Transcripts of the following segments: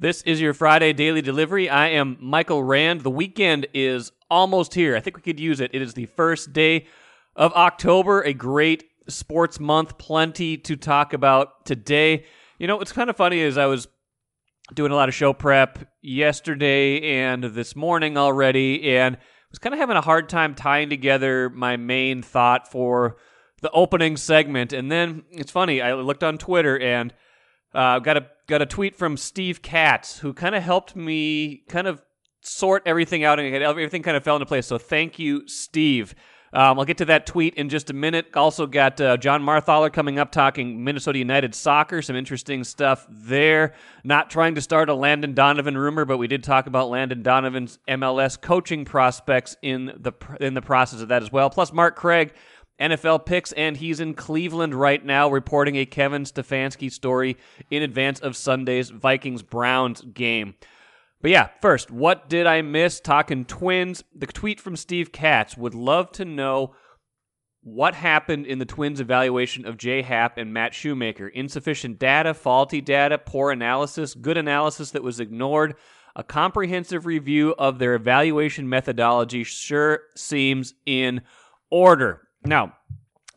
This is your Friday daily delivery. I am Michael Rand. The weekend is almost here. I think we could use it. It is the first day of October, a great sports month, plenty to talk about today. You know, what's kind of funny is I was doing a lot of show prep yesterday and this morning already, and was kind of having a hard time tying together my main thought for the opening segment. And then it's funny, I looked on Twitter and uh, got a got a tweet from Steve Katz who kind of helped me kind of sort everything out and everything kind of fell into place. So thank you, Steve. Um, I'll get to that tweet in just a minute. Also got uh, John Marthaler coming up talking Minnesota United soccer. Some interesting stuff there. Not trying to start a Landon Donovan rumor, but we did talk about Landon Donovan's MLS coaching prospects in the in the process of that as well. Plus Mark Craig NFL picks, and he's in Cleveland right now reporting a Kevin Stefanski story in advance of Sunday's Vikings Browns game. But yeah, first, what did I miss? Talking twins. The tweet from Steve Katz would love to know what happened in the Twins' evaluation of Jay Happ and Matt Shoemaker. Insufficient data, faulty data, poor analysis, good analysis that was ignored. A comprehensive review of their evaluation methodology sure seems in order. Now,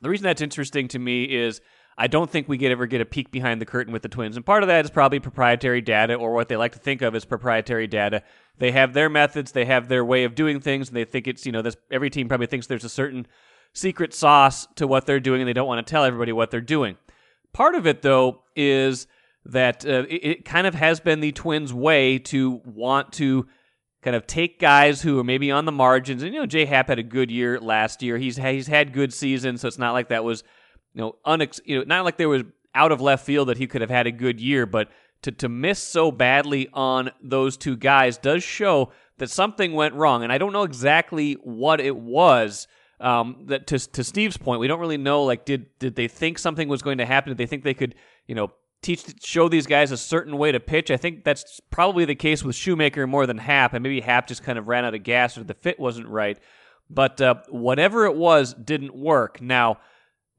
the reason that's interesting to me is I don't think we get ever get a peek behind the curtain with the Twins, and part of that is probably proprietary data or what they like to think of as proprietary data. They have their methods, they have their way of doing things, and they think it's you know this, every team probably thinks there's a certain secret sauce to what they're doing, and they don't want to tell everybody what they're doing. Part of it though is that uh, it, it kind of has been the Twins' way to want to kind of take guys who are maybe on the margins. And you know, Jay Happ had a good year last year. He's he's had good seasons, so it's not like that was you know unex you know not like there was out of left field that he could have had a good year, but to to miss so badly on those two guys does show that something went wrong. And I don't know exactly what it was. Um, that to to Steve's point, we don't really know. Like, did did they think something was going to happen? Did they think they could, you know, teach show these guys a certain way to pitch. I think that's probably the case with Shoemaker more than Happ, and maybe Happ just kind of ran out of gas or the fit wasn't right. But uh, whatever it was, didn't work. Now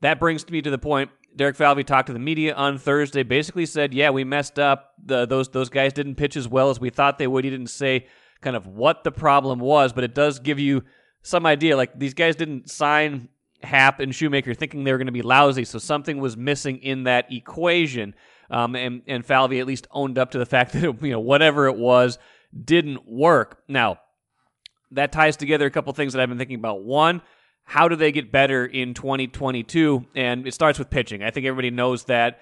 that brings me to the point. Derek Falvey talked to the media on Thursday. Basically said, "Yeah, we messed up. The, those those guys didn't pitch as well as we thought they would." He didn't say kind of what the problem was, but it does give you some idea. Like these guys didn't sign Hap and Shoemaker thinking they were going to be lousy, so something was missing in that equation. Um, and and Falvey at least owned up to the fact that it, you know whatever it was didn't work. Now that ties together a couple things that I've been thinking about. One, how do they get better in 2022? And it starts with pitching. I think everybody knows that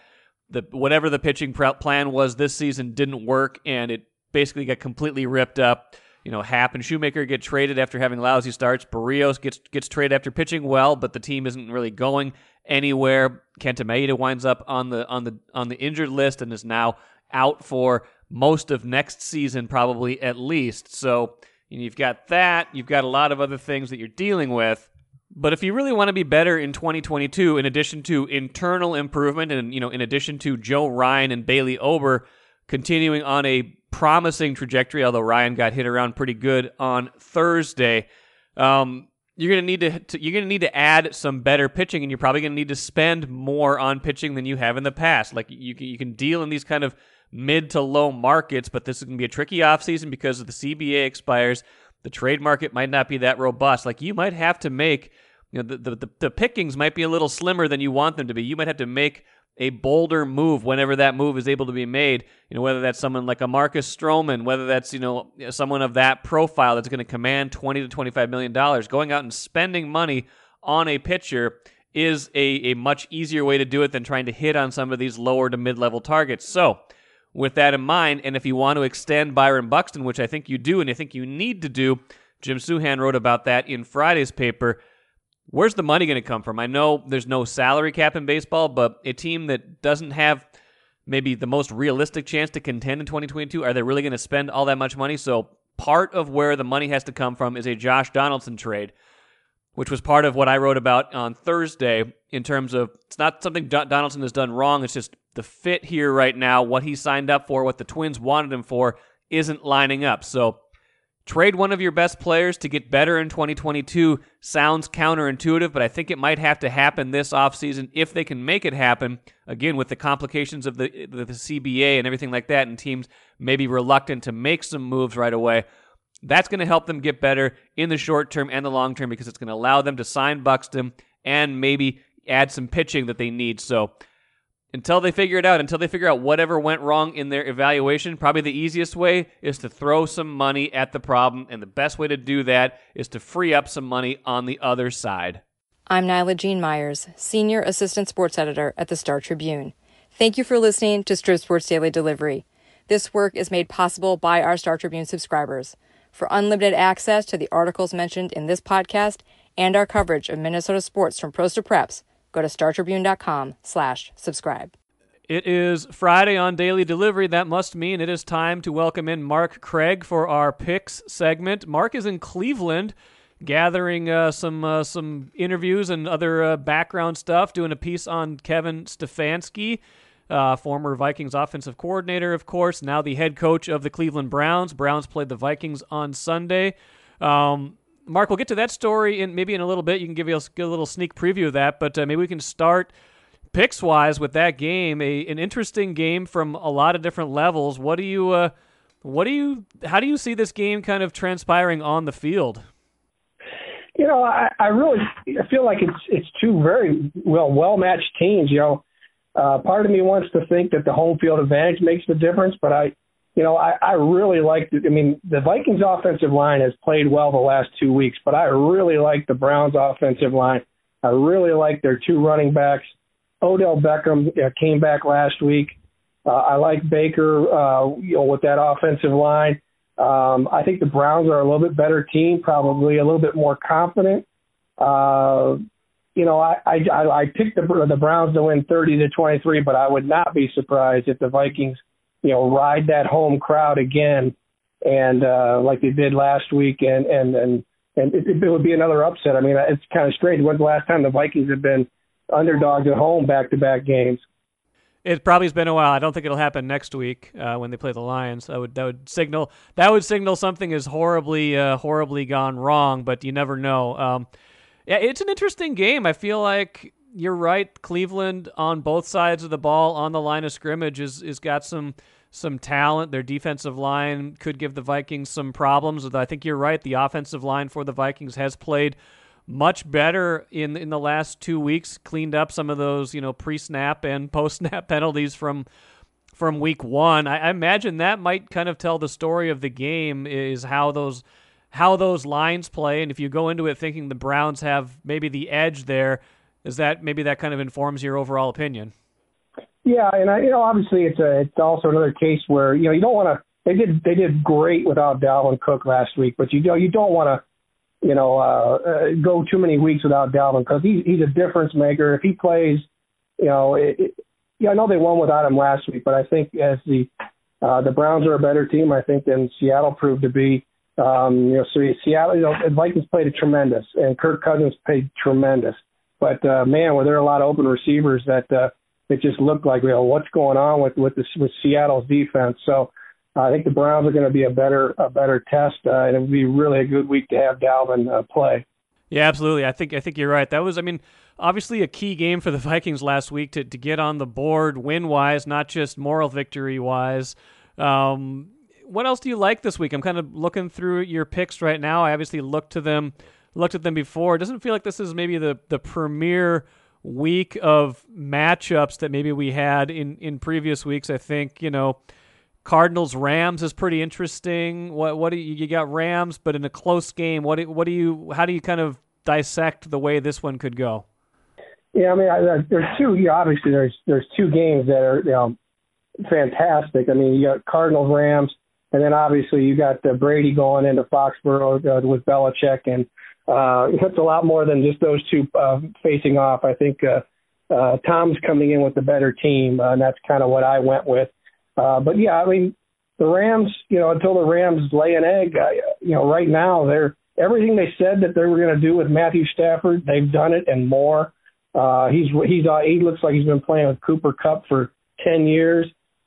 the whatever the pitching plan was this season didn't work, and it basically got completely ripped up. You know, Happ and Shoemaker get traded after having lousy starts. Berrios gets gets traded after pitching well, but the team isn't really going anywhere. Kenta Maeda winds up on the on the on the injured list and is now out for most of next season, probably at least. So you know, you've got that. You've got a lot of other things that you're dealing with. But if you really want to be better in 2022, in addition to internal improvement, and you know, in addition to Joe Ryan and Bailey Ober continuing on a promising trajectory, although Ryan got hit around pretty good on Thursday, um, you're to need to, to you're to need to add some better pitching, and you're probably to need to spend more on pitching than you have in the past. Like you can, you can deal in these kind of mid to low markets, but this is to be a tricky offseason because of the CBA expires. The trade market might not be that robust. Like you might have to make you know the, the the pickings might be a little slimmer than you want them to be. You might have to make a bolder move whenever that move is able to be made. You know, whether that's someone like a Marcus Stroman, whether that's, you know, someone of that profile that's going to command 20 to 25 million dollars, going out and spending money on a pitcher is a, a much easier way to do it than trying to hit on some of these lower to mid-level targets. So, with that in mind, and if you want to extend Byron Buxton, which I think you do and I think you need to do, Jim Souhan wrote about that in Friday's paper. Where's the money going to come from? I know there's no salary cap in baseball, but a team that doesn't have maybe the most realistic chance to contend in 2022, are they really going to spend all that much money? So part of where the money has to come from is a Josh Donaldson trade, which was part of what I wrote about on Thursday in terms of it's not something Donaldson has done wrong. It's just the fit here right now, what he signed up for, what the Twins wanted him for, isn't lining up. So Trade one of your best players to get better in 2022 sounds counterintuitive, but I think it might have to happen this offseason if they can make it happen. Again, with the complications of the, the, CBA and everything like that, and teams may be reluctant to make some moves right away. That's going to help them get better in the short term and the long term because it's going to allow them to sign Buxton and maybe add some pitching that they need. So until they figure it out, until they figure out whatever went wrong in their evaluation, probably the easiest way is to throw some money at the problem. And the best way to do that is to free up some money on the other side. I'm Naila-Jean Meyers, Senior Assistant Sports Editor at the Star Tribune. Thank you for listening to Strib Sports Daily Delivery. This work is made possible by our Star Tribune subscribers. For unlimited access to the articles mentioned in this podcast and our coverage of Minnesota sports from pros to preps, go to startribune.com slash subscribe. It is Friday on Daily Delivery. That must mean it is time to welcome in Mark Craig for our picks segment. Mark is in Cleveland gathering uh, some uh, some interviews and other uh, background stuff, doing a piece on Kevin Stefanski, uh, former Vikings offensive coordinator, of course, now the head coach of the Cleveland Browns. Browns played the Vikings on Sunday. Um, Mark, we'll get to that story in maybe in a little bit. You can give us a little sneak preview of that, but uh, maybe we can start picks wise with that game. A an interesting game from a lot of different levels. What do you uh, what do you how do you see this game kind of transpiring on the field? You know, I, I really I feel like it's it's two very well well matched teams. You know, uh, part of me wants to think that the home field advantage makes the difference, but I you know, I, I really like. I mean, the Vikings offensive line has played well the last two weeks, but I really like the Browns offensive line. I really like their two running backs. Odell Beckham uh, came back last week. Uh, I like Baker, uh, you know, with that offensive line. Um, I think the Browns are a little bit better team, probably a little bit more confident. Uh, you know, I, I I picked the the Browns to win 30 to 23, but I would not be surprised if the Vikings – you know, ride that home crowd again, and uh, like they did last week, and and and and it, it would be another upset. I mean, it's kind of strange. When's the last time the Vikings have been underdogs at home back-to-back games? It probably has been a while. I don't think it'll happen next week uh, when they play the Lions. That would that would signal that would signal something is horribly uh, horribly gone wrong. But you never know. Um, yeah, it's an interesting game. I feel like you're right. Cleveland on both sides of the ball on the line of scrimmage is is got some some talent. Their defensive line could give the Vikings some problems. I think you're right. The offensive line for the Vikings has played much better in in the last two weeks. Cleaned up some of those you know pre snap and post snap penalties from from week one. I, I imagine that might kind of tell the story of the game is how those how those lines play. And if you go into it thinking the Browns have maybe the edge there, is that maybe that kind of informs your overall opinion? Yeah, and I, you know, obviously it's a it's also another case where you know you don't want to. They did they did great without Dalvin Cook last week, but you know you don't want to, you know, uh, uh, go too many weeks without Dalvin because he's he's a difference maker. If he plays, you know, it, it, yeah, I know they won without him last week, but I think as the uh, the Browns are a better team, I think than Seattle proved to be. Um, you know, so Seattle, you know, Vikings played a tremendous, and Kirk Cousins played tremendous. But uh, man, were there a lot of open receivers that uh, it just looked like, you know, what's going on with with this with Seattle's defense. So I think the Browns are going to be a better a better test, uh, and it would be really a good week to have Dalvin uh, play. Yeah, absolutely. I think I think you're right. That was, I mean, obviously a key game for the Vikings last week to to get on the board win wise, not just moral victory wise. Um, what else do you like this week? I'm kind of looking through your picks right now. I obviously looked to them looked at them before. It doesn't feel like this is maybe the the premier week of matchups that maybe we had in in previous weeks. I think you know. Cardinals Rams is pretty interesting. What what do you, you got Rams, but in a close game. What do, what do you how do you kind of dissect the way this one could go? Yeah, I mean, I, there's two. You know, obviously, there's there's two games that are you know fantastic. I mean, you got Cardinals Rams, and then obviously you got uh, Brady going into Foxborough uh, with Belichick, and uh, it's a lot more than just those two uh, facing off. I think uh, uh, Tom's coming in with a better team, uh, and that's kind of what I went with. Uh, but yeah, I mean, the Rams, you know, until the Rams lay an egg, uh, you know, right now they're everything they said that they were going to do with Matthew Stafford, they've done it and more. Uh, he's he's uh, he looks like he's been playing with Cooper Kupp for ten years.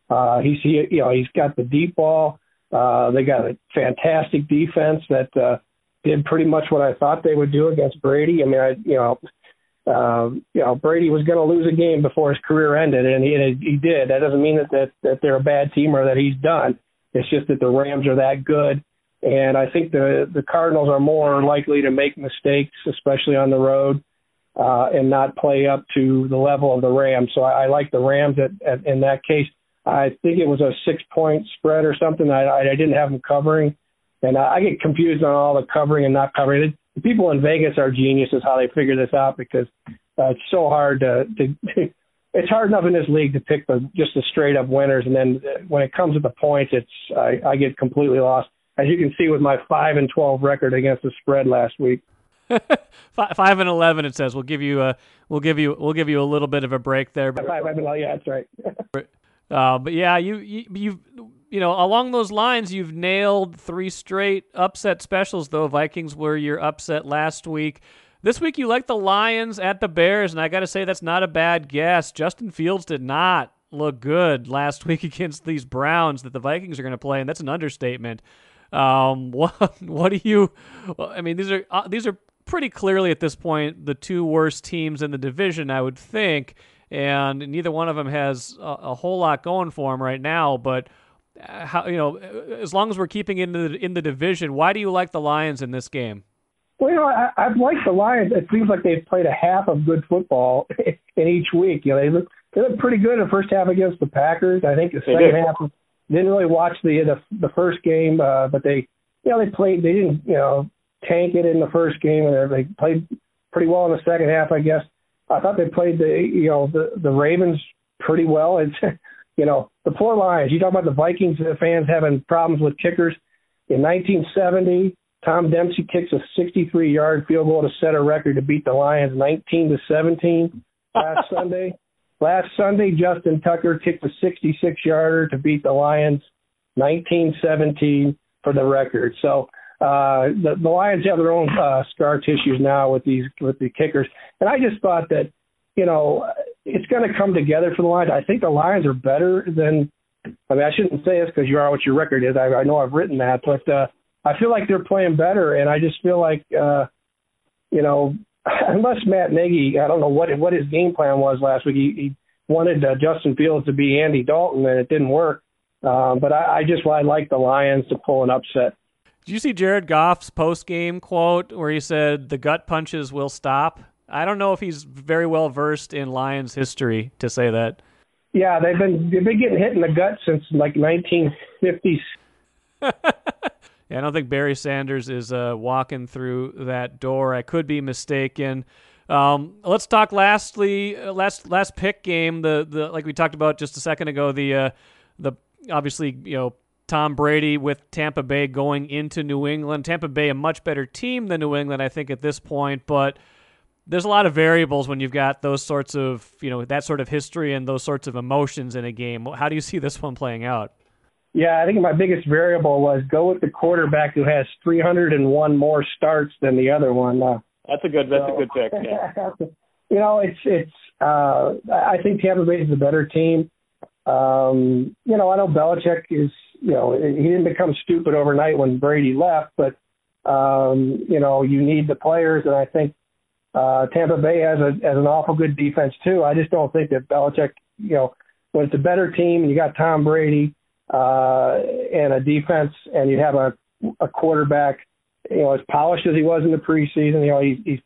Uh, he's he, you know he's got the deep ball. Uh, they got a fantastic defense that uh, did pretty much what I thought they would do against Brady. I mean, I you know. Um, you know, Brady was going to lose a game before his career ended, and he, and he did. That doesn't mean that, that that they're a bad team or that he's done. It's just that the Rams are that good, and I think the the Cardinals are more likely to make mistakes, especially on the road, uh, and not play up to the level of the Rams. So I, I like the Rams at, at, in that case. I think it was a six point spread or something. I, I didn't have them covering, and I, I get confused on all the covering and not covering. The people in Vegas are geniuses how they figure this out because uh, it's so hard to. to it's hard enough in this league to pick the just the straight up winners, and then when it comes to the points, it's I, I get completely lost. As you can see with my five and twelve record against the spread last week. five and eleven, it says. We'll give you a we'll give you we'll give you a little bit of a break there. But, five, five, yeah, that's right. uh, but yeah, you you you've you know along those lines, you've nailed three straight upset specials. Though Vikings were your upset last week. This week you like the Lions at the Bears, and I got to say that's not a bad guess. Justin Fields did not look good last week against these Browns that the Vikings are going to play, and that's an understatement. Um, what what do you? I mean, these are uh, these are pretty clearly at this point the two worst teams in the division, I would think, and neither one of them has a, a whole lot going for them right now. But how you know, as long as we're keeping in the in the division, why do you like the Lions in this game? Well, you know, I, I've liked the Lions. It seems like they've played a half of good football in each week. You know, they look they look pretty good in the first half against the Packers. I think the they second did. half didn't really watch the the, the first game, uh, but they you know they played. They didn't you know tank it in the first game, and they played pretty well in the second half. I guess I thought they played the you know the the Ravens pretty well. It's you know the poor Lions. You talk about the Vikings and the fans having problems with kickers. In 1970, Tom Dempsey kicks a 63-yard field goal to set a record to beat the Lions 19 to 17 last Sunday. Last Sunday, Justin Tucker kicked a 66-yarder to beat the Lions 19-17 for the record. So uh, the, the Lions have their own uh, scar tissues now with these with the kickers, and I just thought that you know it's going to come together for the Lions. I think the Lions are better than. I mean, I shouldn't say this because you are what your record is. I, I know I've written that, but uh, I feel like they're playing better, and I just feel like, uh, you know, unless Matt Nagy, I don't know what what his game plan was last week. He, he wanted uh, Justin Fields to be Andy Dalton, and it didn't work. Um, but I, I just I like the Lions to pull an upset. Did you see Jared Goff's post game quote where he said the gut punches will stop? I don't know if he's very well versed in Lions history to say that. Yeah, they've been they've been getting hit in the gut since like 1950s. Yeah, I don't think Barry Sanders is uh, walking through that door. I could be mistaken. Um, let's talk lastly, uh, last last pick game. The the like we talked about just a second ago. The uh, the obviously you know Tom Brady with Tampa Bay going into New England. Tampa Bay a much better team than New England, I think, at this point, but. There's a lot of variables when you've got those sorts of, you know, that sort of history and those sorts of emotions in a game. How do you see this one playing out? Yeah, I think my biggest variable was go with the quarterback who has 301 more starts than the other one. Uh, that's a good. That's so, a good pick. Yeah. you know, it's it's. Uh, I think Tampa Bay is a better team. Um, you know, I know Belichick is. You know, he didn't become stupid overnight when Brady left, but um, you know, you need the players, and I think uh, Tampa Bay has a has an awful good defense too. I just don't think that Belichick. You know, when it's a better team and you got Tom Brady uh, and a defense, and you have a a quarterback, you know, as polished as he was in the preseason. You know, he, he's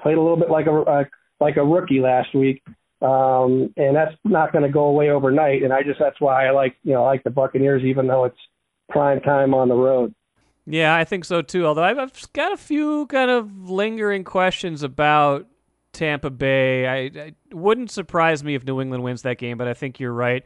played a little bit like a, a like a rookie last week, um, and that's not going to go away overnight. And I just that's why I like you know I like the Buccaneers, even though it's prime time on the road. Yeah, I think so too. Although I've got a few kind of lingering questions about Tampa Bay. I, it wouldn't surprise me if New England wins that game, but I think you're right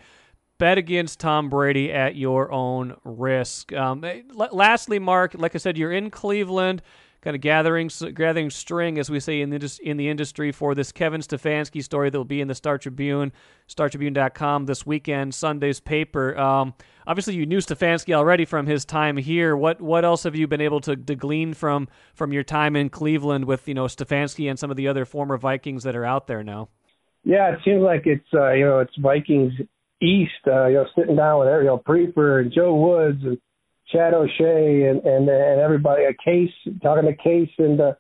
bet against Tom Brady at your own risk. Um, eh, lastly, Mark, like I said, you're in Cleveland, kind of gathering gathering string, as we say in the in the industry, for this Kevin Stefanski story that will be in the Star Tribune, StarTribune.com this weekend, Sunday's paper. Um, obviously, you knew Stefanski already from his time here. What what else have you been able to, to glean from from your time in Cleveland with you know Stefanski and some of the other former Vikings that are out there now? Yeah, it seems like it's uh, you know it's Vikings East, uh, you know, sitting down with Ariel Prefer and Joe Woods and Chad O'Shea and and and everybody, a case talking to Case and uh,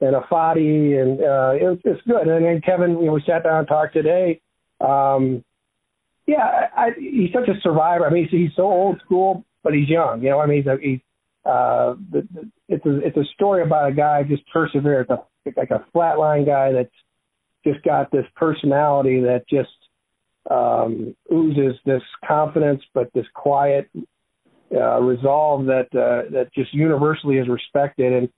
and a Fadi, and uh, it it's good. And then Kevin, you know, we sat down and talked today. Um, yeah, I, I, he's such a survivor. I mean, he's, he's so old school, but he's young. You know, I mean, he's, he's uh, the, the, it's a it's a story about a guy just perseveres, a, like a flatline guy that's just got this personality that just um, oozes this confidence, but this quiet uh, resolve that uh, that just universally is respected. And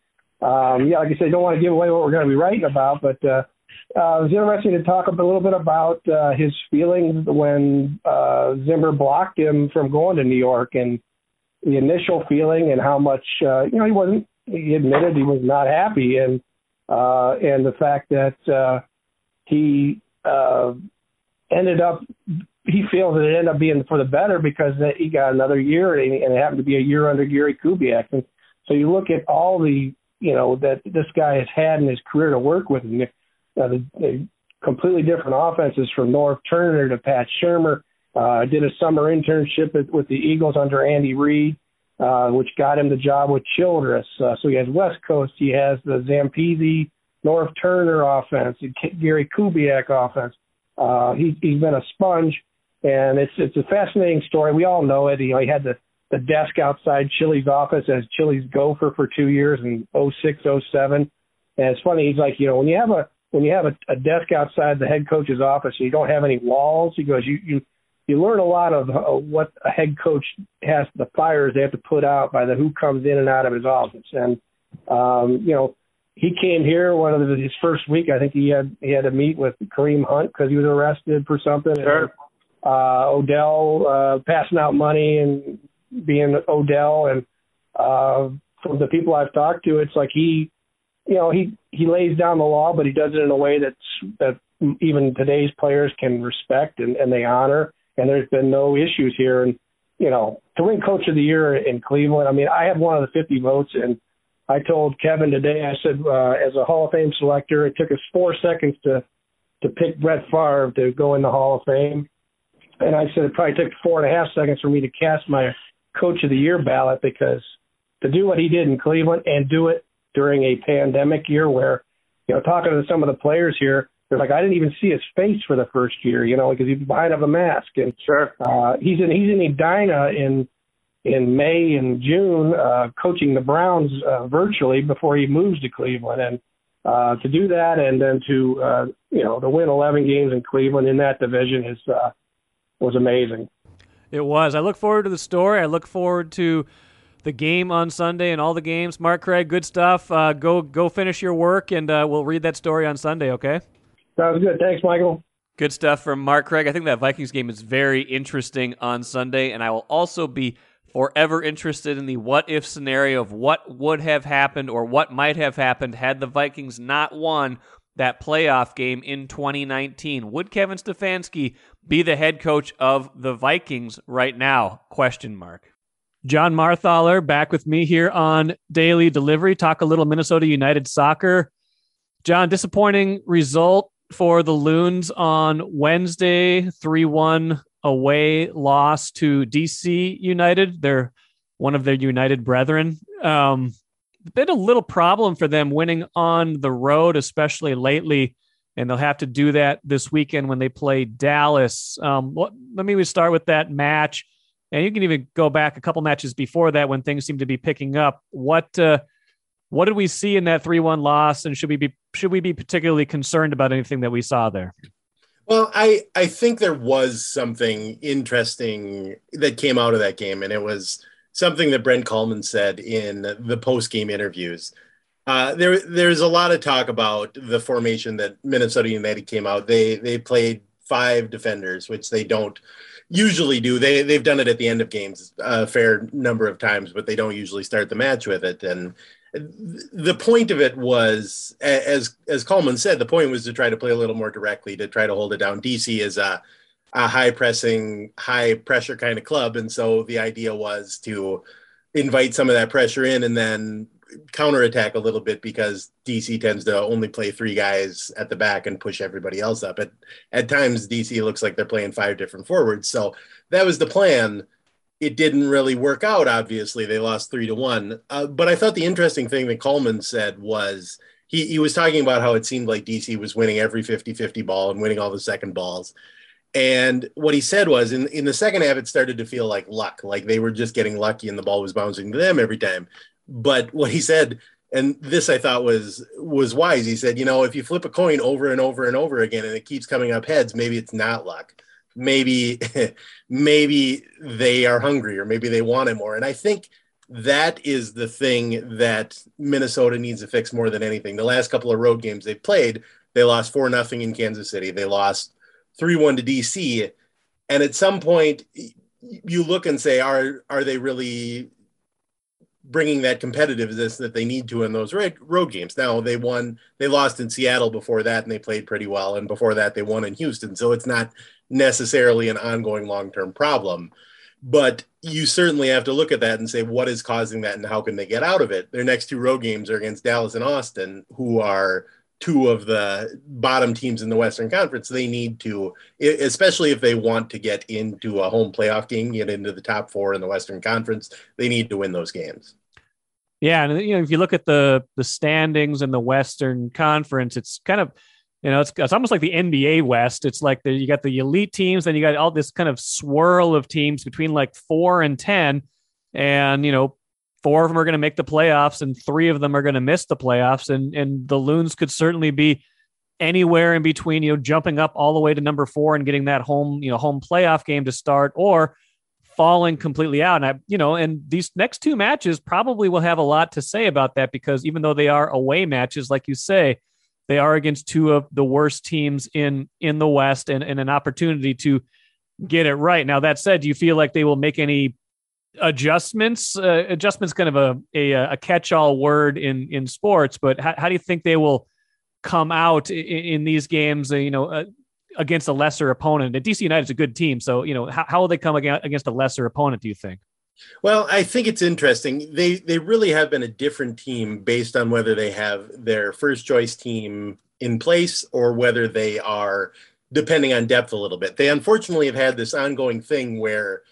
um, yeah, like I said, don't want to give away what we're going to be writing about, but uh, uh, it was interesting to talk a little bit about uh, his feelings when uh, Zimmer blocked him from going to New York and the initial feeling and how much uh, you know he wasn't. He admitted he was not happy, and uh, and the fact that uh, he uh, ended up he feels that it ended up being for the better because he got another year and it happened to be a year under Gary Kubiak. And so you look at all the you know that this guy has had in his career to work with, and uh, the, the completely different offenses from Norv Turner to Pat Shurmur. Uh, did a summer internship at, with the Eagles under Andy Reid, uh, which got him the job with Childress. Uh, so he has West Coast, he has the Zampese, Norv Turner offense, Gary Kubiak offense. Uh, he, he's been a sponge, and it's it's a fascinating story. We all know it. You know, he had the the desk outside Chilly's office as Chilly's gopher for two years in '06, '07. And it's funny. He's like, you know, when you have a when you have a, a desk outside the head coach's office, and you don't have any walls. He goes, you you you learn a lot of uh, what a head coach has the fires they have to put out by the who comes in and out of his office. And um, you know, he came here one of the, his first week. I think he had he had to meet with Kareem Hunt because he was arrested for something. Sure. Uh, Odell uh, passing out money and being Odell, and uh, from the people I've talked to, it's like he, you know, he he lays down the law, but he does it in a way that's that even today's players can respect and, and they honor. And there's been no issues here. And you know, to win Coach of the Year in Cleveland, I mean, I had one of the 50 votes and I told Kevin today, I said, uh, as a Hall of Fame selector, it took us four seconds to to pick Brett Favre to go in the Hall of Fame. And I said it probably took four and a half seconds for me to cast my Coach of the Year ballot because to do what he did in Cleveland and do it during a pandemic year where, you know, talking to some of the players here, they're like, I didn't even see his face for the first year, you know, because he's behind of a mask. And sure, uh, he's in he's in Edina in in May and June, uh, coaching the Browns uh, virtually before he moves to Cleveland, and uh, to do that and then to uh, you know to win 11 games in Cleveland in that division is uh, was amazing. It was. I look forward to the story. I look forward to the game on Sunday and all the games. Mark Craig, good stuff. Uh, go go finish your work, and uh, we'll read that story on Sunday. Okay. Sounds good. Thanks, Michael. Good stuff from Mark Craig. I think that Vikings game is very interesting on Sunday, and I will also be forever interested in the what if scenario of what would have happened or what might have happened had the Vikings not won that playoff game in 2019. Would Kevin Stefanski be the head coach of the Vikings right now? Question mark. John Marthaler back with me here on Daily Delivery. Talk a little Minnesota United soccer. John, disappointing result for the Loons on Wednesday, 3 1 away loss to DC United. They're one of their United brethren. Um, been a little problem for them winning on the road, especially lately, and they'll have to do that this weekend when they play Dallas. Um, let me start with that match, and you can even go back a couple matches before that when things seem to be picking up. What uh, what did we see in that three one loss, and should we be should we be particularly concerned about anything that we saw there? Well, I I think there was something interesting that came out of that game, and it was something that Brent Kallman said in the post game interviews. Uh, there there's a lot of talk about the formation that Minnesota United came out. They they played five defenders, which they don't usually do. They they've done it at the end of games a fair number of times, but they don't usually start the match with it. And the point of it was, as as Kallman said, the point was to try to play a little more directly, to try to hold it down. DC is a, a high pressing, high pressure kind of club, and so the idea was to invite some of that pressure in and then counterattack a little bit because DC tends to only play three guys at the back and push everybody else up. At at times, DC looks like they're playing five different forwards, so that was the plan it didn't really work out. Obviously, they lost three to one. Uh, but I thought the interesting thing that Kallman said was he, he was talking about how it seemed like DC was winning every 50 50 ball and winning all the second balls. And what he said was in, in the second half, it started to feel like luck, like they were just getting lucky and the ball was bouncing to them every time. But what he said, and this I thought was was wise. He said, you know, if you flip a coin over and over and over again and it keeps coming up heads, maybe it's not luck. Maybe maybe they are hungry or maybe they want it more. And I think that is the thing that Minnesota needs to fix more than anything. The last couple of road games they played, they lost four nothing in Kansas City. They lost three one to DC, and at some point you look and say, are are they really bringing that competitiveness that they need to in those road games? Now they won, they lost in Seattle before that, and they played pretty well, and before that they won in Houston. So it's not necessarily an ongoing long term problem. But you certainly have to look at that and say, what is causing that and how can they get out of it? Their next two road games are against Dallas and Austin, who are two of the bottom teams in the Western Conference, they need to, especially if they want to get into a home playoff game, get into the top four in the Western Conference, they need to win those games. Yeah, and you know if you look at the the standings in the Western Conference, it's kind of you know it's it's almost like the NBA West. It's like the, you got the elite teams, then you got all this kind of swirl of teams between like four and ten, and you know four of them are going to make the playoffs and three of them are going to miss the playoffs and and the loons could certainly be anywhere in between you know jumping up all the way to number four and getting that home you know home playoff game to start or falling completely out and i you know and these next two matches probably will have a lot to say about that because even though they are away matches like you say they are against two of the worst teams in in the west and, and an opportunity to get it right now that said do you feel like they will make any adjustments. Uh, adjustments kind of a a, a catch all word in in sports, but how, how, do you think they will come out in, in these games? Uh, you know. Uh, against a lesser opponent, and DC United is a good team. So, you know, how, how will they come against a lesser opponent? Do you think? Well, I think it's interesting. They they really have been a different team based on whether they have their first choice team in place or whether they are depending on depth a little bit. They unfortunately have had this ongoing thing where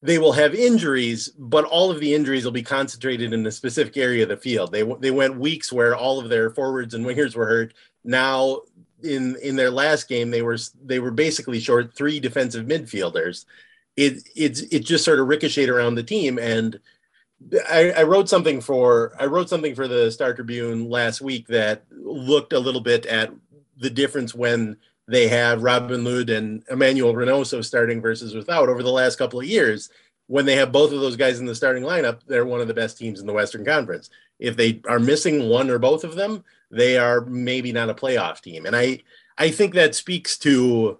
they will have injuries, but all of the injuries will be concentrated in a specific area of the field. They they went weeks where all of their forwards and wingers were hurt. Now in in their last game they were they were basically short three defensive midfielders. It it's it just sort of ricocheted around the team and I, I wrote something for I wrote something for the Star Tribune last week that looked a little bit at the difference when they have Robin Lod and Emmanuel Reynoso starting versus without over the last couple of years. When they have both of those guys in the starting lineup, they're one of the best teams in the Western Conference. If they are missing one or both of them, they are maybe not a playoff team. And I, I think that speaks to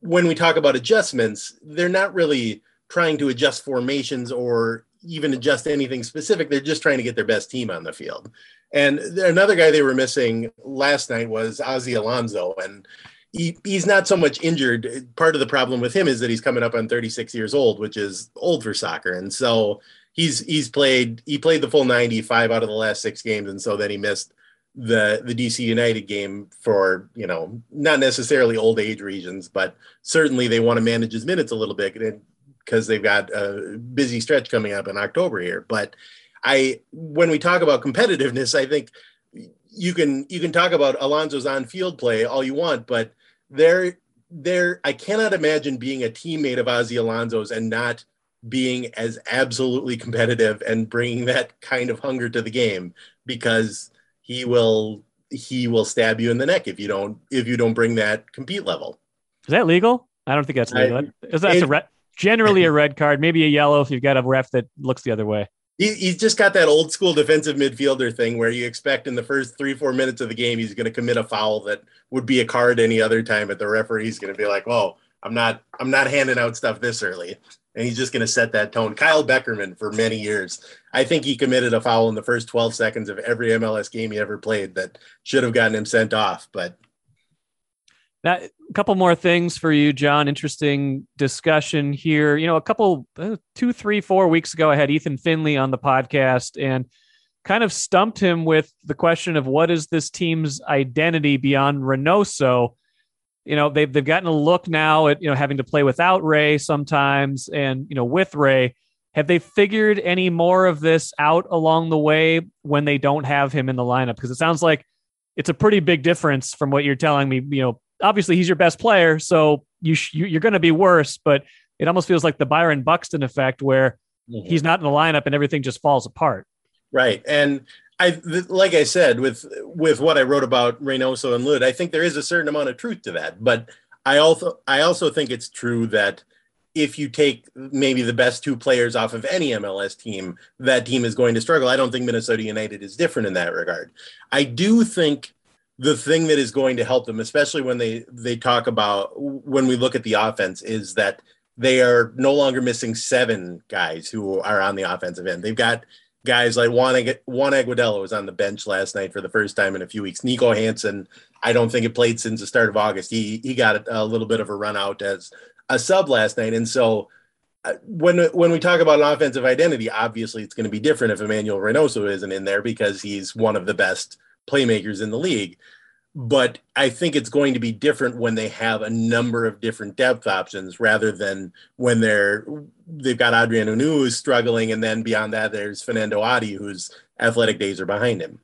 when we talk about adjustments, they're not really trying to adjust formations or even adjust anything specific. They're just trying to get their best team on the field. And another guy they were missing last night was Ozzie Alonso. And he, he's not so much injured. Part of the problem with him is that he's coming up on 36 years old, which is old for soccer. And so he's he's played he played the full 95 out of the last six games, and so then he missed the the DC United game for you know not necessarily old age reasons, but certainly they want to manage his minutes a little bit because they've got a busy stretch coming up in October here. But I when we talk about competitiveness, I think you can you can talk about Alonso's on-field play all you want, but there there I cannot imagine being a teammate of Ozzie Alonso's and not being as absolutely competitive and bringing that kind of hunger to the game because he will he will stab you in the neck if you don't if you don't bring that compete level. Is that legal? I don't think that's legal. I, Is that a red, generally a red card, maybe a yellow if you've got a ref that looks the other way he, he's just got that old school defensive midfielder thing where you expect in the first three four minutes of the game he's going to commit a foul that would be a card any other time, but the referee's going to be like, "Whoa, I'm not I'm not handing out stuff this early," and he's just going to set that tone. Kyle Beckerman for many years, I think he committed a foul in the first 12 seconds of every MLS game he ever played that should have gotten him sent off, but now, a couple more things for you, John. Interesting discussion here. You know, a couple, uh, two, three, four weeks ago, I had Ethan Finlay on the podcast and kind of stumped him with the question of what is this team's identity beyond Reynoso. You know they've they've gotten a look now at you know having to play without Ray sometimes and you know with Ray. Have they figured any more of this out along the way when they don't have him in the lineup? Because it sounds like it's a pretty big difference from what you're telling me. You know, obviously he's your best player, so you sh- you're going to be worse. But it almost feels like the Byron Buxton effect, where mm-hmm. he's not in the lineup and everything just falls apart. Right, and I like I said with with what I wrote about Reynoso and Lod, I think there is a certain amount of truth to that. But I also I also think it's true that if you take maybe the best two players off of any MLS team, that team is going to struggle. I don't think Minnesota United is different in that regard. I do think the thing that is going to help them, especially when they they talk about when we look at the offense, is that they are no longer missing seven guys who are on the offensive end. They've got guys like Juan, Juan was on the bench last night for the first time in a few weeks. Niko Hansen, I don't think it played since the start of August. He he got a little bit of a run out as a sub last night, and so uh, when when we talk about an offensive identity, obviously it's going to be different if Emmanuel Reynoso isn't in there because he's one of the best playmakers in the league but I think it's going to be different when they have a number of different depth options rather than when they're they've got Adrien Hunou who's struggling, and then beyond that there's Fanendo Adi whose athletic days are behind him.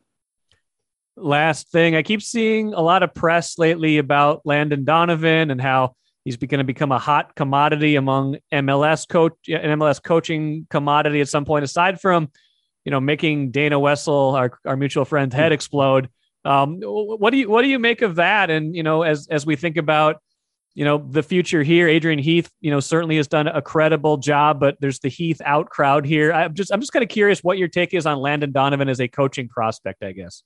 Last thing, I keep seeing a lot of press lately about Landon Donovan and how he's going to become a hot commodity among MLS coach, an MLS coaching commodity at some point. Aside from, you know, making Dana Wessel, our our mutual friend's head explode um, what do you what do you make of that? And you know, as as we think about you know the future here, Adrian Heath, you know, certainly has done a credible job, but there's the Heath out crowd here. I'm just I'm just kind of curious what your take is on Landon Donovan as a coaching prospect. I guess.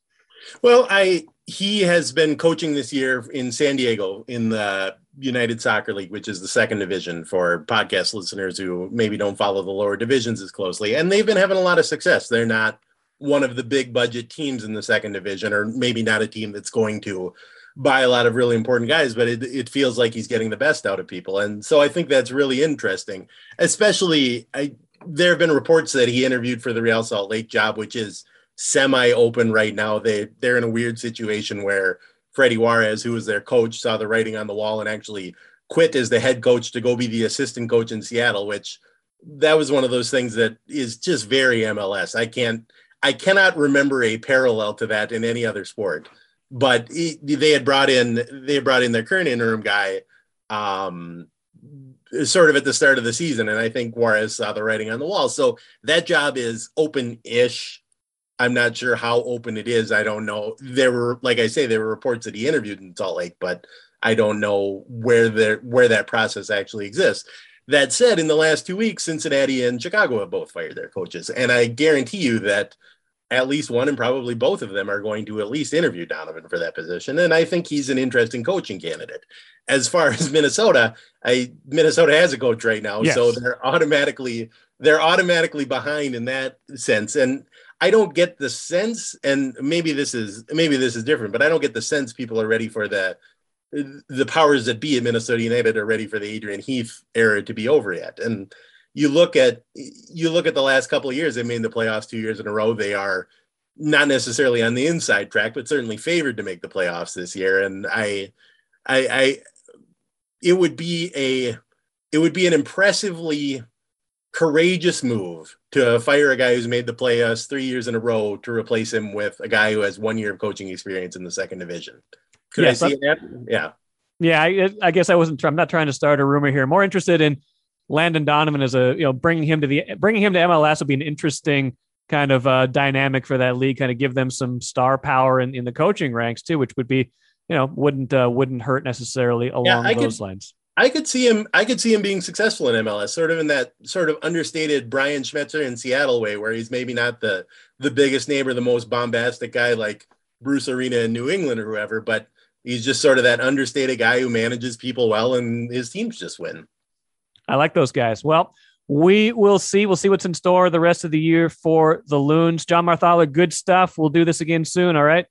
Well, I he has been coaching this year in San Diego in the United Soccer League, which is the second division for podcast listeners who maybe don't follow the lower divisions as closely. And they've been having a lot of success. They're not one of the big budget teams in the second division, or maybe not a team that's going to buy a lot of really important guys, but it, it feels like he's getting the best out of people. And so I think that's really interesting, especially I, there have been reports that he interviewed for the Real Salt Lake job, which is semi open right now. They, they're in a weird situation where Freddie Juarez, who was their coach, saw the writing on the wall and actually quit as the head coach to go be the assistant coach in Seattle, which that was one of those things that is just very MLS. I can't, I cannot remember a parallel to that in any other sport. But he, they had brought in they had brought in their current interim guy, um, sort of at the start of the season, and I think Juarez saw the writing on the wall. So that job is open-ish. I'm not sure how open it is. I don't know. There were, like I say, there were reports that he interviewed in Salt Lake, but I don't know where there where that process actually exists. That said, in the last two weeks, Cincinnati and Chicago have both fired their coaches, and I guarantee you that at least one and probably both of them are going to at least interview Donovan for that position. And I think he's an interesting coaching candidate. As far as Minnesota, I Minnesota has a coach right now, yes. so they're automatically they're automatically behind in that sense. And I don't get the sense, and maybe this is maybe this is different, but I don't get the sense people are ready for the the powers that be at Minnesota United are ready for the Adrian Heath era to be over yet. And you look at you look at the last couple of years they made the playoffs two years in a row. They are not necessarily on the inside track but certainly favored to make the playoffs this year. And i i i it would be a it would be an impressively courageous move to fire a guy who's made the playoffs three years in a row to replace him with a guy who has one year of coaching experience in the second division. Could yes, i see that? Yeah. Yeah I, I guess i wasn't i'm not trying to start a rumor here. More interested in Landon Donovan is a you know bringing him to the bringing him to MLS would be an interesting kind of uh, dynamic for that league, kind of give them some star power in, in the coaching ranks too, which would be you know wouldn't uh, wouldn't hurt necessarily along yeah, those could, lines. I could see him. I could see him being successful in MLS, sort of in that sort of understated Brian Schmetzer in Seattle way, where he's maybe not the the biggest name or the most bombastic guy like Bruce Arena in New England or whoever, but he's just sort of that understated guy who manages people well, and his teams just win. I like those guys. Well, we will see. We'll see what's in store the rest of the year for the Loons. John Marthaler, good stuff. We'll do this again soon. All right.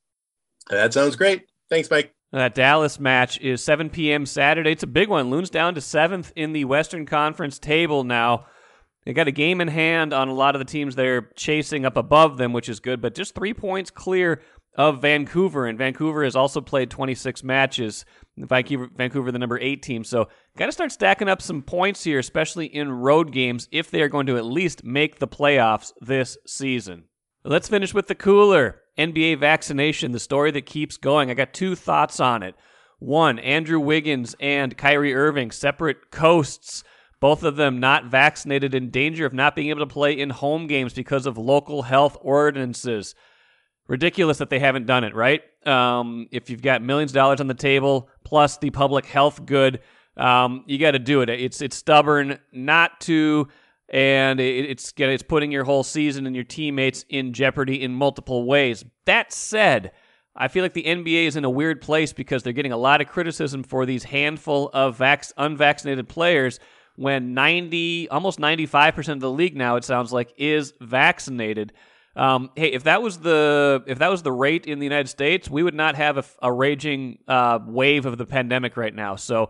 That sounds great. Thanks, Mike. That Dallas match is 7 p.m. Saturday. It's a big one. Loons down to seventh in the Western Conference table now. They got a game in hand on a lot of the teams they're chasing up above them, which is good, but just three points clear of Vancouver, and Vancouver has also played 26 matches. Vancouver, Vancouver, the number eight team. So, got to start stacking up some points here, especially in road games, if they are going to at least make the playoffs this season. Let's finish with the cooler NBA vaccination, the story that keeps going. I got two thoughts on it. One, Andrew Wiggins and Kyrie Irving, separate coasts, both of them not vaccinated, in danger of not being able to play in home games because of local health ordinances. Ridiculous that they haven't done it, right? Um, if you've got millions of dollars on the table plus the public health good, um, you got to do it. It's it's stubborn not to, and it, it's it's putting your whole season and your teammates in jeopardy in multiple ways. That said, I feel like the NBA is in a weird place because they're getting a lot of criticism for these handful of vac- unvaccinated players when 90 almost 95% of the league now it sounds like is vaccinated. Um, hey, if that was the if that was the rate in the United States, we would not have a, a raging uh, wave of the pandemic right now. So,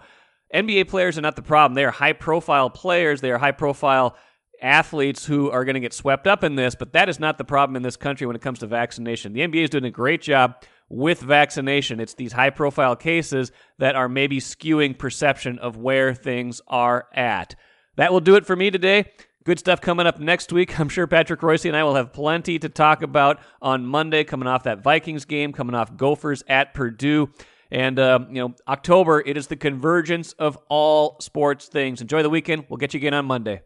NBA players are not the problem. They are high profile players. They are high profile athletes who are going to get swept up in this. But that is not the problem in this country when it comes to vaccination. The NBA is doing a great job with vaccination. It's these high profile cases that are maybe skewing perception of where things are at. That will do it for me today. Good stuff coming up next week. I'm sure Patrick Reusse and I will have plenty to talk about on Monday, coming off that Vikings game, coming off Gophers at Purdue. And, uh, you know, October, it is the convergence of all sports things. Enjoy the weekend. We'll get you again on Monday.